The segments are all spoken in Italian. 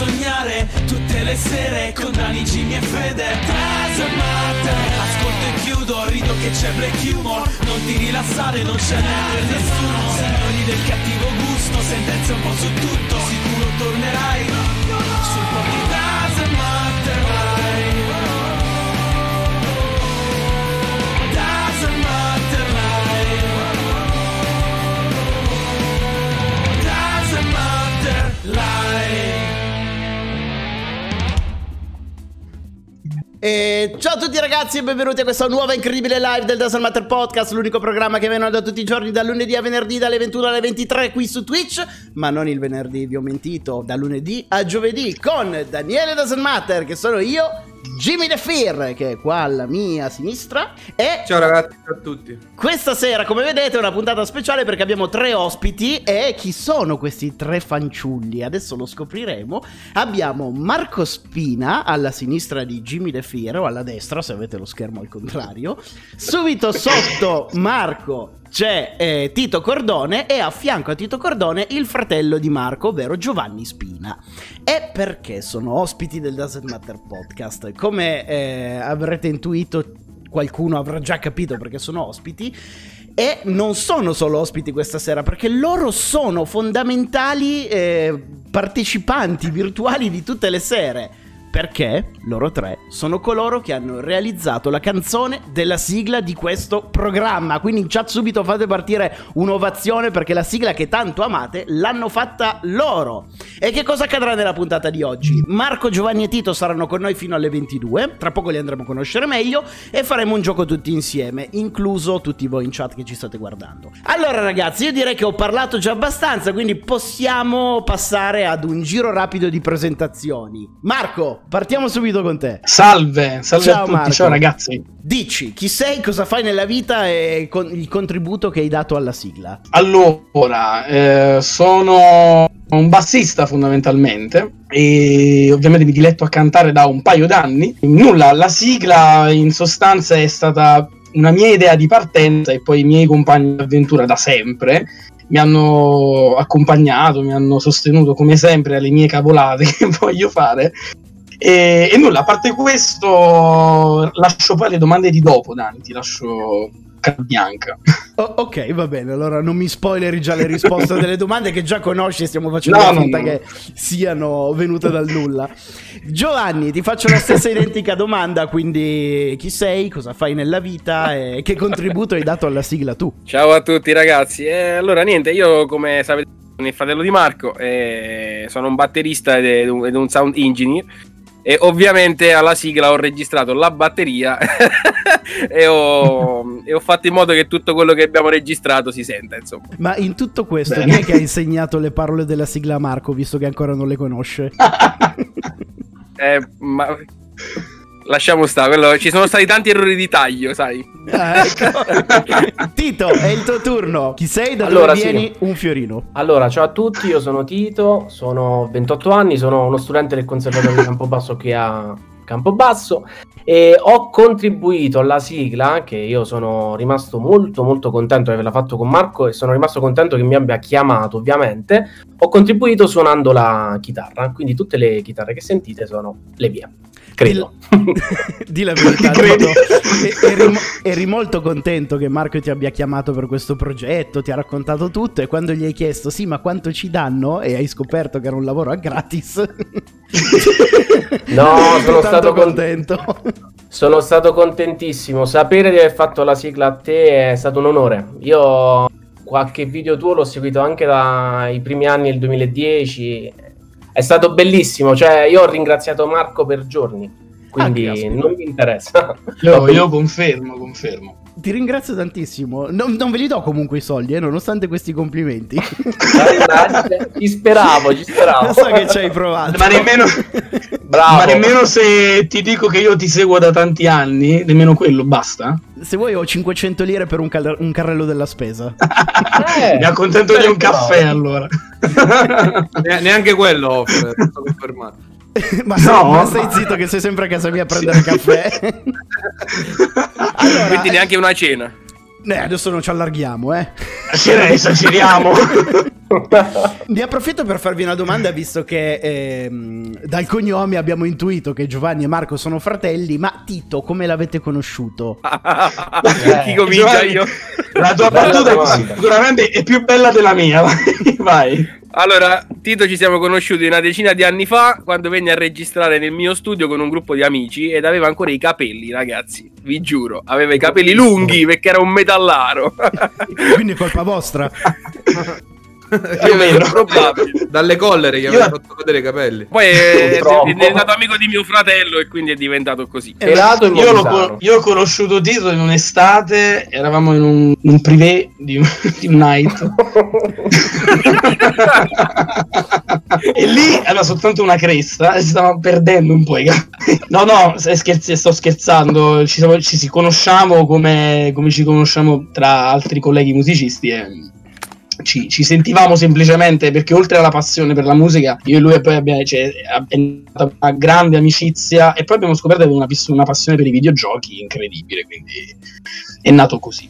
sognare tutte le sere con Dani, Jimmy e Fede. Matter Ascolto e chiudo, rido che c'è black humor. Non ti rilassare, non ce n'è per nessuno. Signori del cattivo gusto, sentenze un po' su tutto Sicuro tornerai E ciao a tutti ragazzi e benvenuti a questa nuova incredibile live del Dazzle Matter Podcast, l'unico programma che viene da tutti i giorni dal lunedì a venerdì dalle 21 alle 23 qui su Twitch, ma non il venerdì, vi ho mentito, da lunedì a giovedì con Daniele Dazzle Matter che sono io, Jimmy The Fear che è qua alla mia sinistra e Ciao ragazzi, ciao a tutti. questa sera come vedete è una puntata speciale perché abbiamo tre ospiti e chi sono questi tre fanciulli? Adesso lo scopriremo. Abbiamo Marco Spina alla sinistra di Jimmy De Fiero, alla destra se avete lo schermo al contrario. Subito sotto Marco c'è eh, Tito Cordone e a fianco a Tito Cordone il fratello di Marco, ovvero Giovanni Spina. E perché sono ospiti del Doesn't Matter podcast? Come eh, avrete intuito qualcuno avrà già capito perché sono ospiti. E non sono solo ospiti questa sera, perché loro sono fondamentali eh, partecipanti virtuali di tutte le sere. Perché loro tre sono coloro che hanno realizzato la canzone della sigla di questo programma. Quindi in chat subito fate partire un'ovazione perché la sigla che tanto amate l'hanno fatta loro. E che cosa accadrà nella puntata di oggi? Marco, Giovanni e Tito saranno con noi fino alle 22. Tra poco li andremo a conoscere meglio e faremo un gioco tutti insieme, incluso tutti voi in chat che ci state guardando. Allora ragazzi, io direi che ho parlato già abbastanza, quindi possiamo passare ad un giro rapido di presentazioni. Marco, partiamo subito con te. Salve, salve Ciao, a tutti, Marco. ciao ragazzi. Dici, chi sei, cosa fai nella vita e con- il contributo che hai dato alla sigla. Allora, eh, sono un bassista fondamentalmente e ovviamente mi diletto a cantare da un paio d'anni. Nulla, la sigla in sostanza è stata una mia idea di partenza e poi i miei compagni di avventura da sempre mi hanno accompagnato, mi hanno sostenuto come sempre alle mie cavolate che voglio fare. E, e nulla, a parte questo, lascio poi le domande di dopo, Dani, ti lascio bianca. Oh, ok, va bene, allora non mi spoileri già le risposte delle domande che già conosci e stiamo facendo No, finta no. che siano venute dal nulla. Giovanni, ti faccio la stessa identica domanda, quindi chi sei, cosa fai nella vita e che contributo hai dato alla sigla tu? Ciao a tutti ragazzi. E allora niente, io come sapete sono il fratello di Marco, e sono un batterista ed un, ed un sound engineer. E ovviamente alla sigla ho registrato la batteria e, ho, e ho fatto in modo che tutto quello che abbiamo registrato si senta, insomma. Ma in tutto questo, Bene. chi è che ha insegnato le parole della sigla a Marco, visto che ancora non le conosce? Eh, ma lasciamo stare, quello- ci sono stati tanti errori di taglio, sai. Ah, ecco. Tito, è il tuo turno. Chi sei, da Allora, dove sì. vieni? Un fiorino. Allora, ciao a tutti, io sono Tito, sono 28 anni, sono uno studente del Conservatorio di Campobasso qui a Campobasso e ho contribuito alla sigla che io sono rimasto molto molto contento di averla fatto con Marco e sono rimasto contento che mi abbia chiamato ovviamente. Ho contribuito suonando la chitarra, quindi tutte le chitarre che sentite sono le mie. Credo. Di la verità. E- eri, eri molto contento che Marco ti abbia chiamato per questo progetto, ti ha raccontato tutto e quando gli hai chiesto sì ma quanto ci danno e hai scoperto che era un lavoro a gratis. No, sono stato con- contento. Sono stato contentissimo. Sapere di aver fatto la sigla a te è stato un onore. Io qualche video tuo l'ho seguito anche dai primi anni del 2010. È stato bellissimo. Cioè, io ho ringraziato Marco per giorni. Quindi Ah, non mi interessa. Io, io confermo, confermo. Ti ringrazio tantissimo. Non, non ve li do comunque i soldi, eh, nonostante questi complimenti. ci speravo, ci speravo. so che ci hai provato. Ma nemmeno, Bravo. ma nemmeno se ti dico che io ti seguo da tanti anni, nemmeno quello basta. Se vuoi ho 500 lire per un, cal- un carrello della spesa. Eh, Mi accontento di un bravo. caffè allora. Ne- neanche quello offre, ma, stai, No. ma stai zitto che sei sempre a casa mia a prendere caffè. allora, Quindi neanche una cena. eh, adesso non ci allarghiamo, eh. Ne esageriamo. Ne approfitto per farvi una domanda, visto che ehm, dal cognome abbiamo intuito che Giovanni e Marco sono fratelli, ma Tito come l'avete conosciuto? Chi comincia Giovanni, io? La tua battuta sicuramente è più bella della mia. Vai. vai. Allora, Tito ci siamo conosciuti una decina di anni fa quando venne a registrare nel mio studio con un gruppo di amici ed aveva ancora i capelli, ragazzi. Vi giuro, aveva i capelli lunghi perché era un metallaro. Quindi è colpa vostra. Più o meno. Probabile. Dalle collere gli Io- avevo fatto vedere i capelli. Poi è, Purtroppo. è diventato amico di mio fratello e quindi è diventato così. Pelato e Io, l'ho Movisano. co- io ho conosciuto Tito in un'estate, eravamo in un, un privé di un, di un night. e lì aveva soltanto una cresta e si stava perdendo un po' i capelli. No, no, scherzi, sto scherzando. Ci, siamo- ci si conosciamo come, come ci conosciamo tra altri colleghi musicisti. E ci, ci sentivamo semplicemente perché oltre alla passione per la musica, io e lui poi abbiamo, cioè, è nata una grande amicizia e poi abbiamo scoperto che una, una passione per i videogiochi incredibile, quindi è nato così.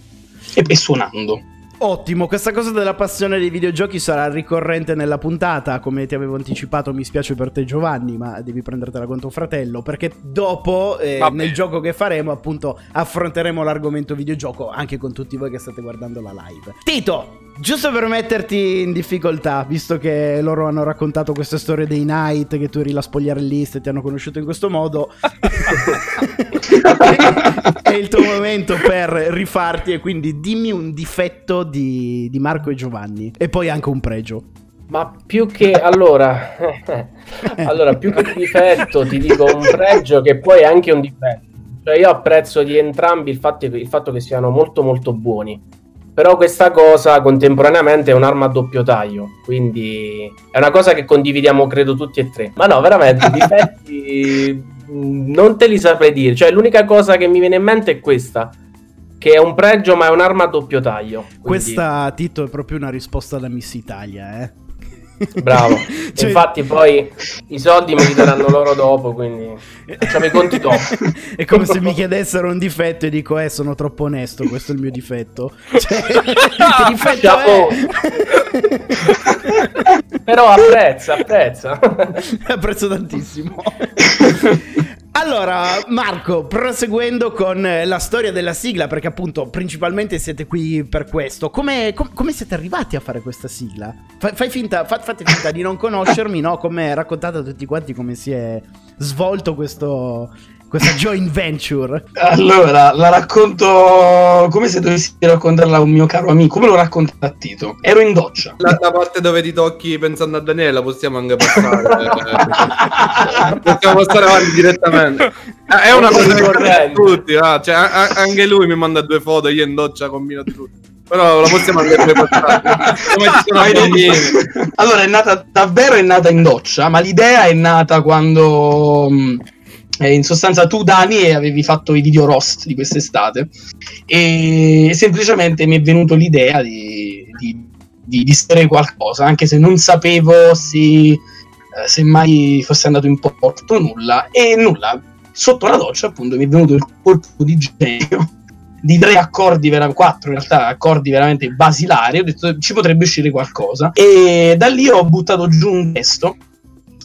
E, e suonando. Ottimo, questa cosa della passione dei videogiochi sarà ricorrente nella puntata, come ti avevo anticipato mi spiace per te Giovanni, ma devi prendertela con tuo fratello, perché dopo eh, nel gioco che faremo appunto affronteremo l'argomento videogioco anche con tutti voi che state guardando la live. Tito, giusto per metterti in difficoltà, visto che loro hanno raccontato queste storie dei night, che tu eri la spogliarellista e ti hanno conosciuto in questo modo, è il tuo momento per rifarti e quindi dimmi un difetto di, di Marco e Giovanni e poi anche un pregio. Ma più che allora, allora, più che un difetto, ti dico un pregio che poi è anche un difetto. Cioè, io apprezzo di entrambi il fatto, il fatto che siano molto molto buoni. Però questa cosa contemporaneamente è un'arma a doppio taglio, quindi è una cosa che condividiamo credo tutti e tre. Ma no, veramente, difetti non te li saprei dire. Cioè, l'unica cosa che mi viene in mente è questa, che è un pregio ma è un'arma a doppio taglio. quindi- Questa, Tito, è proprio una risposta da Miss Italia, eh. Bravo. Cioè- Infatti, poi i soldi me li daranno loro dopo. Quindi facciamo i conti dopo. È come se mi chiedessero un difetto e dico, eh, sono troppo onesto, questo è il mio difetto. Cioè, che difetto è? Però apprezza, apprezza. Apprezzo tantissimo. Allora, Marco, proseguendo con la storia della sigla, perché appunto principalmente siete qui per questo, come, com- come siete arrivati a fare questa sigla? Fa- fai finta, fa- fate finta di non conoscermi, no? Come raccontate a tutti quanti come si è svolto questo, questa joint venture. Allora, la racconto come se dovessi raccontarla a un mio caro amico. Come lo racconta a Tito? Ero in doccia. La, la parte dove ti tocchi pensando a Daniele la possiamo anche passare. possiamo passare avanti direttamente. Eh, È una cosa che tutti, ah, cioè, a- a- anche lui mi manda due foto, io in doccia combino tutto. Però la possiamo anche. Come ci sono bambini. Allora, è nata davvero è nata in doccia, ma l'idea è nata quando mh, eh, in sostanza tu Dani avevi fatto i video roast di quest'estate e semplicemente mi è venuto l'idea di, di, di, di scrivere qualcosa, anche se non sapevo se, eh, se mai fosse andato in porto nulla e nulla. Sotto la doccia appunto mi è venuto il colpo di genio di tre accordi, vera- quattro in realtà accordi veramente basilari, ho detto ci potrebbe uscire qualcosa e da lì ho buttato giù un testo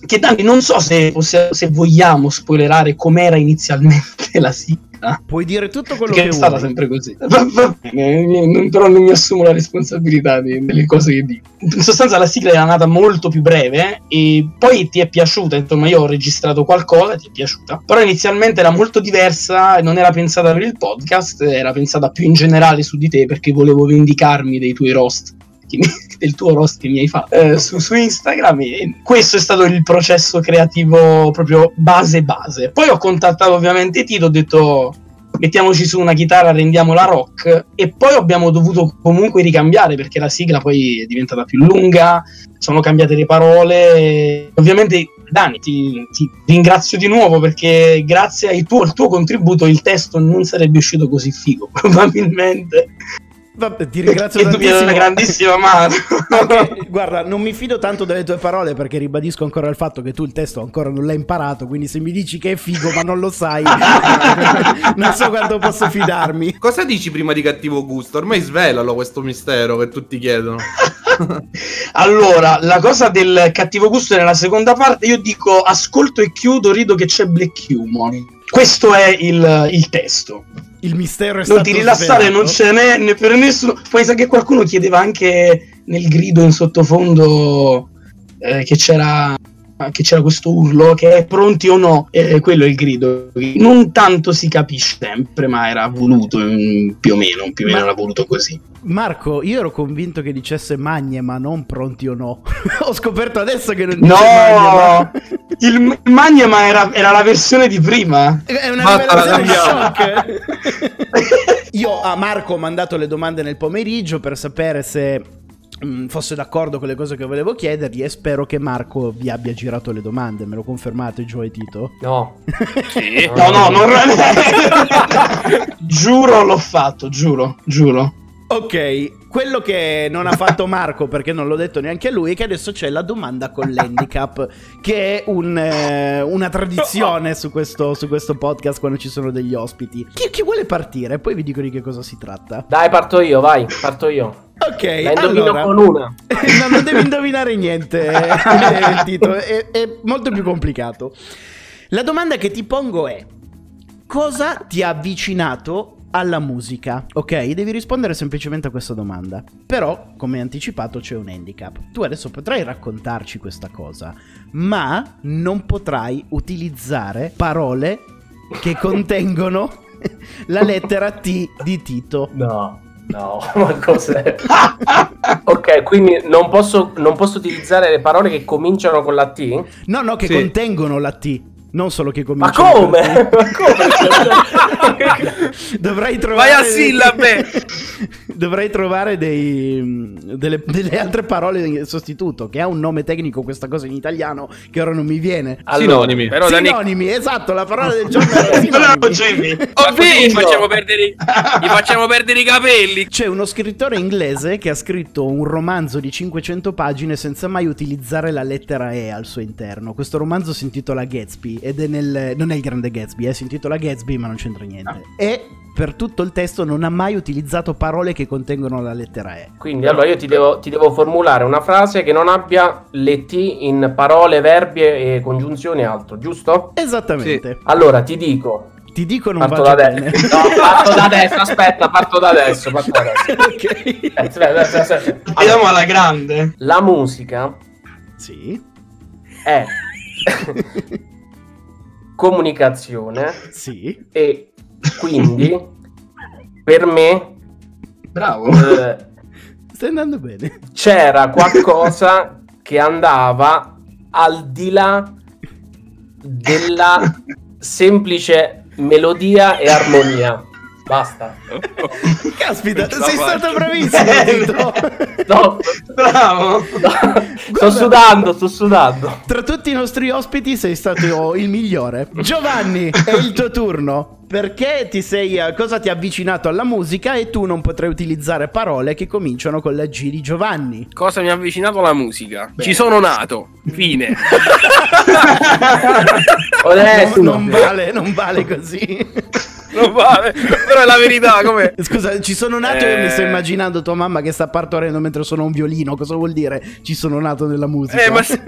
che Dani non so se, possiamo- se vogliamo spoilerare com'era inizialmente la sigla. Puoi dire tutto quello perché che è stata sempre così. Va, va bene, non- però non mi assumo la responsabilità di- delle cose che dico. In sostanza la sigla era nata molto più breve e poi ti è piaciuta insomma io ho registrato qualcosa ti è piaciuta. Però inizialmente era molto diversa non era pensata per il podcast era pensata più in generale su di te perché volevo vendicarmi dei tuoi roast. che mi- del tuo roast che mi hai fatto. Eh, su, su Instagram e questo è stato il processo creativo proprio base base. Poi ho contattato ovviamente Tito ho detto mettiamoci su una chitarra rendiamola rock. E poi abbiamo dovuto comunque ricambiare perché la sigla poi è diventata più lunga sono cambiate le parole. Ovviamente Dani ti, ti ringrazio di nuovo perché grazie tuo, al tuo contributo il testo non sarebbe uscito così figo probabilmente Vabbè, ti ringrazio E tu hai dato una tantissimo. grandissima mano. Anche- guarda, non mi fido tanto delle tue parole perché ribadisco ancora il fatto che tu il testo ancora non l'hai imparato, quindi se mi dici che è figo ma non lo sai, non so quanto posso fidarmi. Cosa dici prima di cattivo gusto? Ormai svelalo questo mistero che tutti chiedono. allora, la cosa del cattivo gusto è nella seconda parte. Io dico ascolto e chiudo, rido che c'è black humor. Questo è il, il testo. Il mistero è Non stato ti rilassare, svelato. non ce n'è né per nessuno. Poi sa che qualcuno chiedeva anche nel grido in sottofondo eh, che c'era che c'era questo urlo che è pronti o no, eh, quello è il grido. Non tanto si capisce sempre, ma era voluto mm, più o meno, più o meno Ma- era voluto così. Marco, io ero convinto che dicesse magne, ma non pronti o no. Ho scoperto adesso che non dice No, magne, ma... il Magnema era, era la versione di prima. È una shock. Io a Marco ho mandato le domande nel pomeriggio per sapere se mm, fosse d'accordo con le cose che volevo chiedergli e spero che Marco vi abbia girato le domande. Me lo confermate, Gio e Tito? No. Sì. No, no, non... giuro l'ho fatto, giuro, giuro. Ok, quello che non ha fatto Marco, perché non l'ho detto neanche a lui, è che adesso c'è la domanda con l'handicap, che è un, eh, una tradizione su questo, su questo podcast quando ci sono degli ospiti. Chi, chi vuole partire? Poi vi dico di che cosa si tratta. Dai, parto io, vai, parto io. Ok, La indovino allora... con una. no, non devi indovinare niente, eh, Tito, è, è molto più complicato. La domanda che ti pongo è: cosa ti ha avvicinato alla musica? Ok, devi rispondere semplicemente a questa domanda. Però, come anticipato, c'è un handicap. Tu adesso potrai raccontarci questa cosa, ma non potrai utilizzare parole che contengono la lettera T di Tito. No, no, ma cos'è? ok, quindi non posso, non posso utilizzare le parole che cominciano con la T? No, no, che Sì. contengono la T. Non solo che Ma cominciano con come? Ma come? Dovrai trovare Vai a sillabe! Dovrai trovare dei, delle, delle altre parole in sostituto che ha un nome tecnico questa cosa in italiano che ora non mi viene. Allora, Sinonimi. Però da Nick- sinonimi, esatto, la parola del giorno è Bravo, sinonimi. Jimmy. Ma così gli vinto! facciamo perdere, gli facciamo perdere i capelli. C'è uno scrittore inglese che ha scritto un romanzo di 500 pagine senza mai utilizzare la lettera E al suo interno. Questo romanzo si intitola Gatsby ed è nel... non è il grande Gatsby, eh, si intitola Gatsby ma non c'entra niente. E per tutto il testo non ha mai utilizzato parole che contengono la lettera E. Quindi allora io ti devo, ti devo formulare una frase che non abbia le T in parole, verbi e congiunzioni e altro, giusto? Esattamente. Allora ti dico, Ti dico non parto da bene. adesso. No, parto da adesso, aspetta, parto da adesso, parto da adesso. ok. Aspetta, aspetta, aspetta. Andiamo Allora, alla grande. la musica Sì. è comunicazione Sì. e quindi per me Bravo. eh, Stai andando bene. c'era qualcosa che andava al di là della semplice melodia e armonia. Basta. Caspita, sei faccio. stato bravissimo, Tito. No, Bravo. no, sto sudando, sto sudando. Tra tutti i nostri ospiti sei stato il migliore. Giovanni, è il tuo turno. Perché ti sei, eh, cosa ti ha avvicinato alla musica e tu non potrai utilizzare parole che cominciano con la G di Giovanni? Cosa mi ha avvicinato alla musica? Ci sono nato. Fine. Onesto. non, non vale, non vale così. Non vale. Però è la verità, com'è? Scusa, ci sono nato e mi sto Eh. immaginando tua mamma che sta partorendo mentre suona un violino. Cosa vuol dire? Ci sono nato nella musica. Eh, ma s-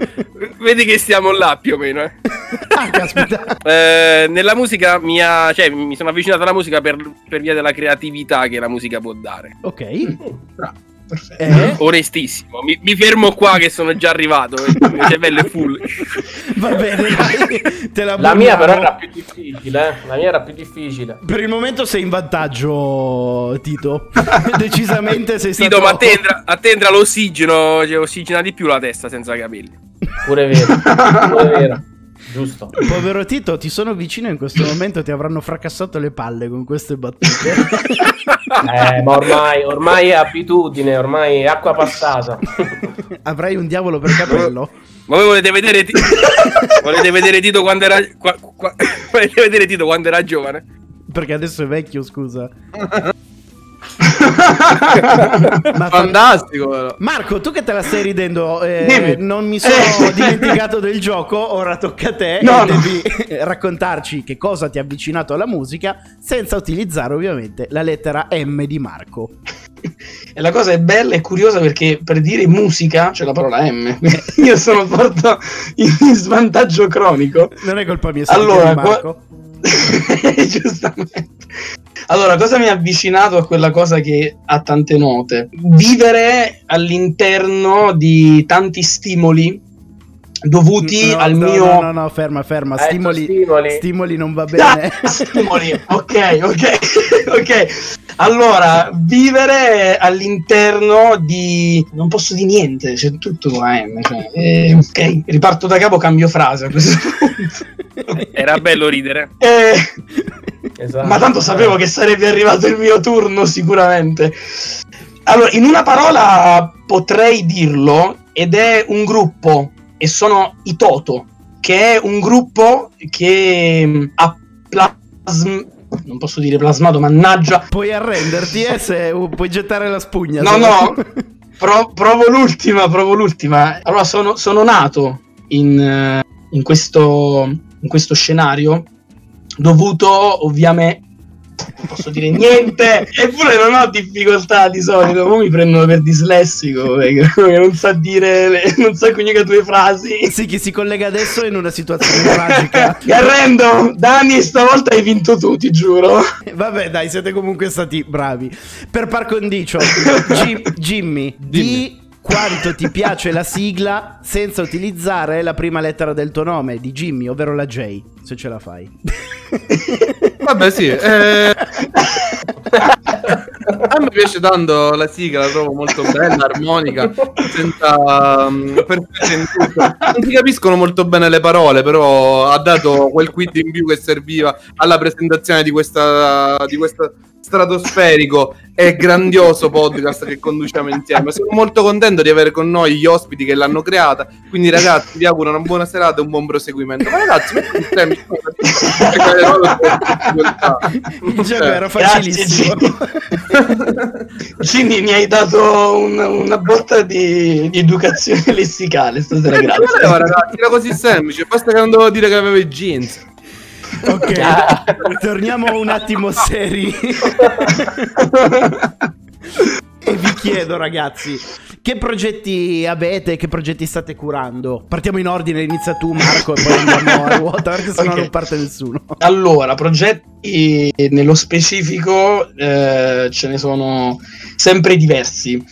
vedi che stiamo là più o meno, eh. ah, caspita. Eh, nella musica mi ha, cioè, mi sono avvicinato alla musica per, per via della creatività che la musica può dare. Ok. Bravo. Perfetto. Eh, Onestissimo, mi, mi fermo qua che sono già arrivato. Il mio cervello è full. va bene, te la La mia però era più difficile, eh. La mia era più difficile. Per il momento sei in vantaggio, Tito. Decisamente sei stato. Tito, ma a te entra, a te entra l'ossigeno, cioè ossigena di più la testa senza capelli. Pure vero. Pure vero. Giusto. Povero Tito, ti sono vicino in questo momento, ti avranno fracassato le palle con queste battute. Eh, ma ormai, ormai è abitudine, ormai è acqua passata. Avrai un diavolo per capello. Ma voi volete vedere, Ti- volete vedere Tito quando era qua- qua- volete vedere Tito quando era giovane? Perché adesso è vecchio, scusa. Ma Fantastico. però. Marco, tu che te la stai ridendo, eh, non mi sono Eh. dimenticato del gioco, ora tocca a te No, e no. devi raccontarci che cosa ti ha avvicinato alla musica senza utilizzare ovviamente la lettera M di Marco. E la cosa è bella e curiosa perché per dire musica c'è la parola M. Io sono porto in svantaggio cronico. Non è colpa mia, Allora, di Marco. Giustamente. Allora, cosa mi ha avvicinato a quella cosa che ha tante note? Vivere all'interno di tanti stimoli dovuti No, al no, mio... No, no, no, ferma, ferma. Stimoli, stimoli. stimoli non va bene. Ah, stimoli. ok, ok, ok. Allora, vivere all'interno di... Non posso di niente, c'è tutto con la M. Cioè, eh, ok, riparto da capo, cambio frase a questo punto. Era bello ridere. Eh, Esatto. Ma tanto sapevo che sarebbe arrivato il mio turno sicuramente. Allora, in una parola potrei dirlo ed è un gruppo e sono i Toto, che è un gruppo che ha plasm... non posso dire plasmato, mannaggia. Puoi arrenderti, eh, se puoi gettare la spugna. No, no, pro- provo l'ultima, provo l'ultima. Allora, sono, sono nato in, eh, in questo, in questo scenario dovuto ovviamente... Non posso dire niente, eppure non ho difficoltà di solito. Poi mi prendono per dislessico perché non sa dire, le- non sa coniugare due frasi. Sì, che si collega adesso in una situazione tragica. Mi arrendo, Dani, stavolta hai vinto tu, ti giuro. Vabbè, dai, siete comunque stati bravi. Per par condicio, Jim- Jimmy, di quanto ti piace la sigla senza utilizzare la prima lettera del tuo nome, di Jimmy, ovvero la J, se ce la fai. Vabbè, sì. eh, A me piace tanto la sigla, la trovo molto bella, armonica, senza um. Non si capiscono molto bene le parole, però ha dato quel quid in più che serviva alla presentazione di questa di questo stratosferico e grandioso podcast che conduciamo insieme. Sono molto contento di avere con noi gli ospiti che l'hanno creata. Quindi, ragazzi, vi auguro una buona serata e un buon proseguimento. Ma ragazzi, mettete Il gioco era facilissimo. Quindi mi hai dato un- una botta di, di educazione lessicale stasera, Ma grazie. ragazzi, era così semplice. Basta che non dovevo dire che avevo i jeans. Ok, torniamo un attimo seri. E vi chiedo, ragazzi, che progetti avete? Che progetti state curando? Partiamo in ordine, inizia tu, Marco, e poi andiamo a ruota, perché sennò Ok. non parte nessuno. Allora, progetti nello specifico eh, ce ne sono sempre diversi.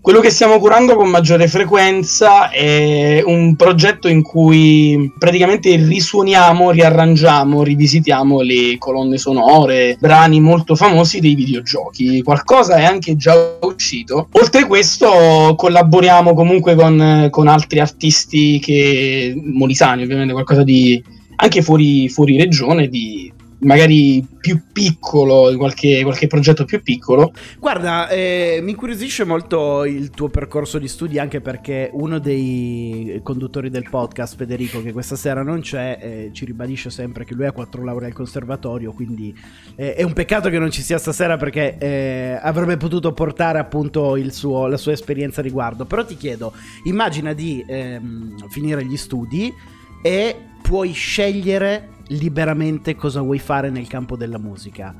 Quello che stiamo curando con maggiore frequenza è un progetto in cui praticamente risuoniamo, riarrangiamo, rivisitiamo le colonne sonore, brani molto famosi dei videogiochi. Qualcosa è anche già uscito. Oltre questo collaboriamo comunque con, con altri artisti che molisani, ovviamente qualcosa di anche fuori, fuori regione, di magari più piccolo, qualche, qualche progetto più piccolo. Guarda, eh, mi incuriosisce molto il tuo percorso di studi anche perché uno dei conduttori del podcast, Federico, che questa sera non c'è, eh, ci ribadisce sempre che lui ha quattro lauree al conservatorio, quindi eh, è un peccato che non ci sia stasera perché eh, avrebbe potuto portare appunto suo- la sua esperienza a riguardo. Però ti chiedo, immagina di ehm, finire gli studi e puoi scegliere liberamente cosa vuoi fare nel campo della musica.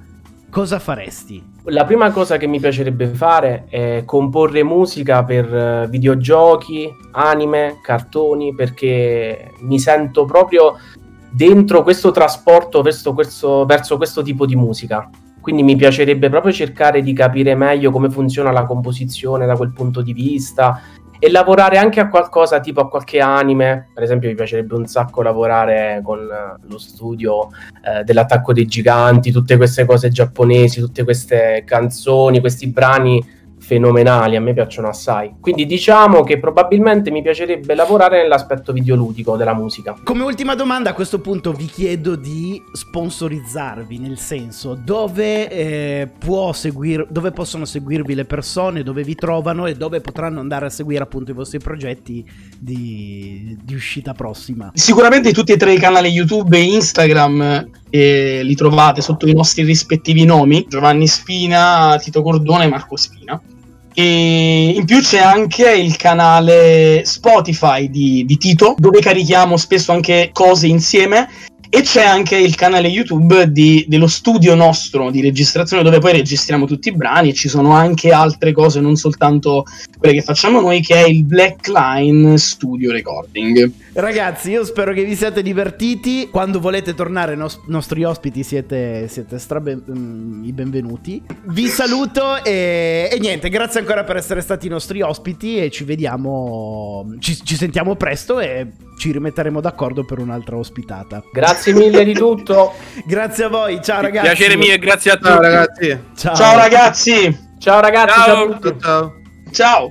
Cosa faresti? La prima cosa che mi piacerebbe fare è comporre musica per eh, videogiochi, anime, cartoni, perché mi sento proprio dentro questo trasporto verso questo, verso questo tipo di musica. Quindi mi piacerebbe proprio cercare di capire meglio come funziona la composizione da quel punto di vista e lavorare anche a qualcosa tipo a qualche anime. Per esempio, mi piacerebbe un sacco lavorare con eh, lo studio eh, dell'attacco dei giganti, tutte queste cose giapponesi, tutte queste canzoni, questi brani fenomenali, a me piacciono assai. Quindi diciamo che probabilmente mi piacerebbe lavorare nell'aspetto videoludico della musica. Come ultima domanda a questo punto vi chiedo di sponsorizzarvi, nel senso dove, eh, può seguir- dove possono seguirvi le persone, dove vi trovano e dove potranno andare a seguire appunto i vostri progetti di, di uscita prossima. Sicuramente tutti e tre i canali YouTube e Instagram e li trovate sotto i nostri rispettivi nomi, Giovanni Spina, Tito Cordone e Marco Spina. E in più c'è anche il canale Spotify di, di Tito, dove carichiamo spesso anche cose insieme e c'è anche il canale YouTube di- dello studio nostro di registrazione dove poi registriamo tutti i brani e ci sono anche altre cose, non soltanto quelle che facciamo noi, che è il Blackline Studio Recording. Ragazzi, io spero che vi siate divertiti. Quando volete tornare, nos- nostri ospiti, siete, siete stra ben- mm, i benvenuti. Vi saluto e, e niente, grazie ancora per essere stati i nostri ospiti e ci vediamo, ci, ci sentiamo presto e ci rimetteremo d'accordo per un'altra ospitata. Grazie mille di tutto. Grazie a voi, ciao ragazzi. Piacere mio e grazie a tutti. Ciao ragazzi. Ciao. Ciao ragazzi, Ciao ragazzi. Ciao ciao. ciao!